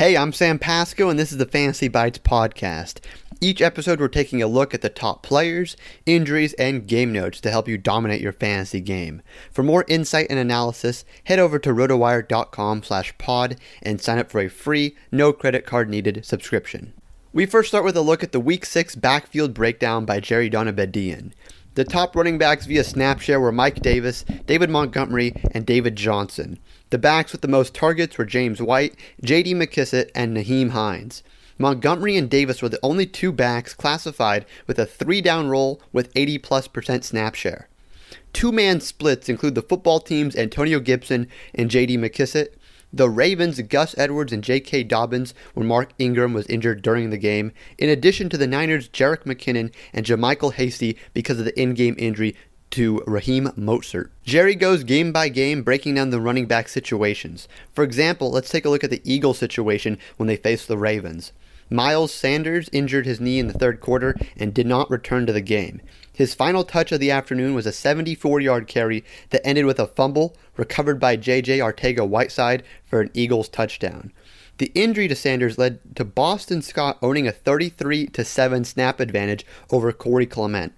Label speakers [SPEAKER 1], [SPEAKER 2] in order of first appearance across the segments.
[SPEAKER 1] Hey, I'm Sam Pasco, and this is the Fantasy Bites podcast. Each episode, we're taking a look at the top players, injuries, and game notes to help you dominate your fantasy game. For more insight and analysis, head over to rotowire.com slash pod and sign up for a free, no credit card needed subscription. We first start with a look at the Week 6 backfield breakdown by Jerry Donabedian. The top running backs via snap share were Mike Davis, David Montgomery, and David Johnson. The backs with the most targets were James White, J.D. McKissic, and Nyheim Hines. Montgomery and Davis were the only two backs classified with a three down role with 80 plus percent snap share. Two man splits include the football team's Antonio Gibson and J.D. McKissic. The Ravens' Gus Edwards and J.K. Dobbins when Mark Ingram was injured during the game, in addition to the Niners' Jerick McKinnon and JaMycal Hasty because of the in game injury to Raheem Mostert. Jerry goes game by game breaking down the running back situations. For example, let's take a look at the Eagles situation when they face the Ravens. Miles Sanders injured his knee in the third quarter and did not return to the game. His final touch of the afternoon was a 74 yard carry that ended with a fumble recovered by J.J. Arcega Whiteside for an Eagles touchdown. The injury to Sanders led to Boston Scott owning a 33 7 snap advantage over Corey Clement.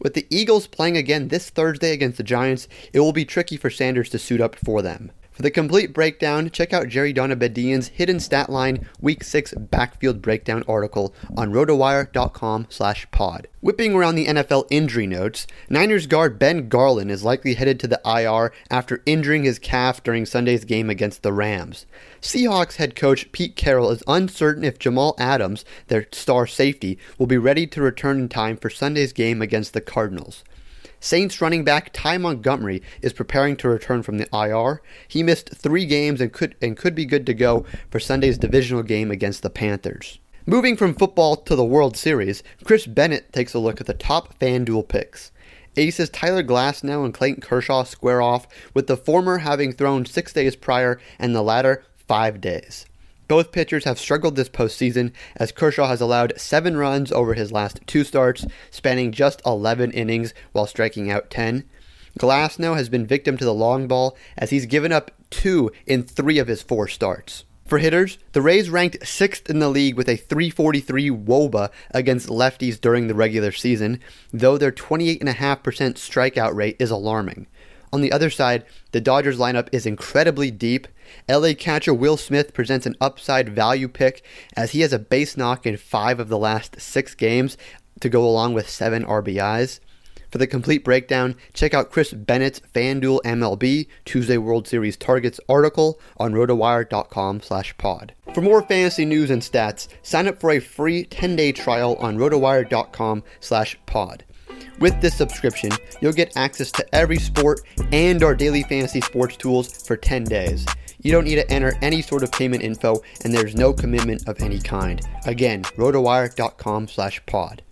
[SPEAKER 1] With the Eagles playing again this Thursday against the Giants, it will be tricky for Sanders to suit up for them. For the complete breakdown, check out Jerry Donabedian's Hidden Stat Line Week 6 Backfield Breakdown article on rotowire.com slash pod. Whipping around the NFL injury notes, Niners guard Ben Garland is likely headed to the IR after injuring his calf during Sunday's game against the Rams. Seahawks head coach Pete Carroll is uncertain if Jamal Adams, their star safety, will be ready to return in time for Sunday's game against the Cardinals. Saints running back Ty Montgomery is preparing to return from the IR. He missed three games and could and could be good to go for Sunday's divisional game against the Panthers. Moving from football to the World Series, Chris Bennett takes a look at the top FanDuel picks. Aces Tyler Glasnow and Clayton Kershaw square off, with the former having thrown six days prior and the latter five days. Both pitchers have struggled this postseason as Kershaw has allowed seven runs over his last two starts, spanning just 11 innings while striking out 10. Glasnow has been victim to the long ball as he's given up two in three of his four starts. For hitters, the Rays ranked sixth in the league with a 343 WOBA against lefties during the regular season, though their 28.5% strikeout rate is alarming. On the other side, the Dodgers lineup is incredibly deep. LA catcher Will Smith presents an upside value pick as he has a base knock in five of the last six games to go along with seven RBIs. For the complete breakdown, check out Chris Bennett's FanDuel MLB Tuesday World Series targets article on rotowire.com/pod. For more fantasy news and stats, sign up for a free 10-day trial on rotowire.com/pod. With this subscription, you'll get access to every sport and our daily fantasy sports tools for 10 days. You don't need to enter any sort of payment info, and there's no commitment of any kind. Again, rotowire.com slash pod.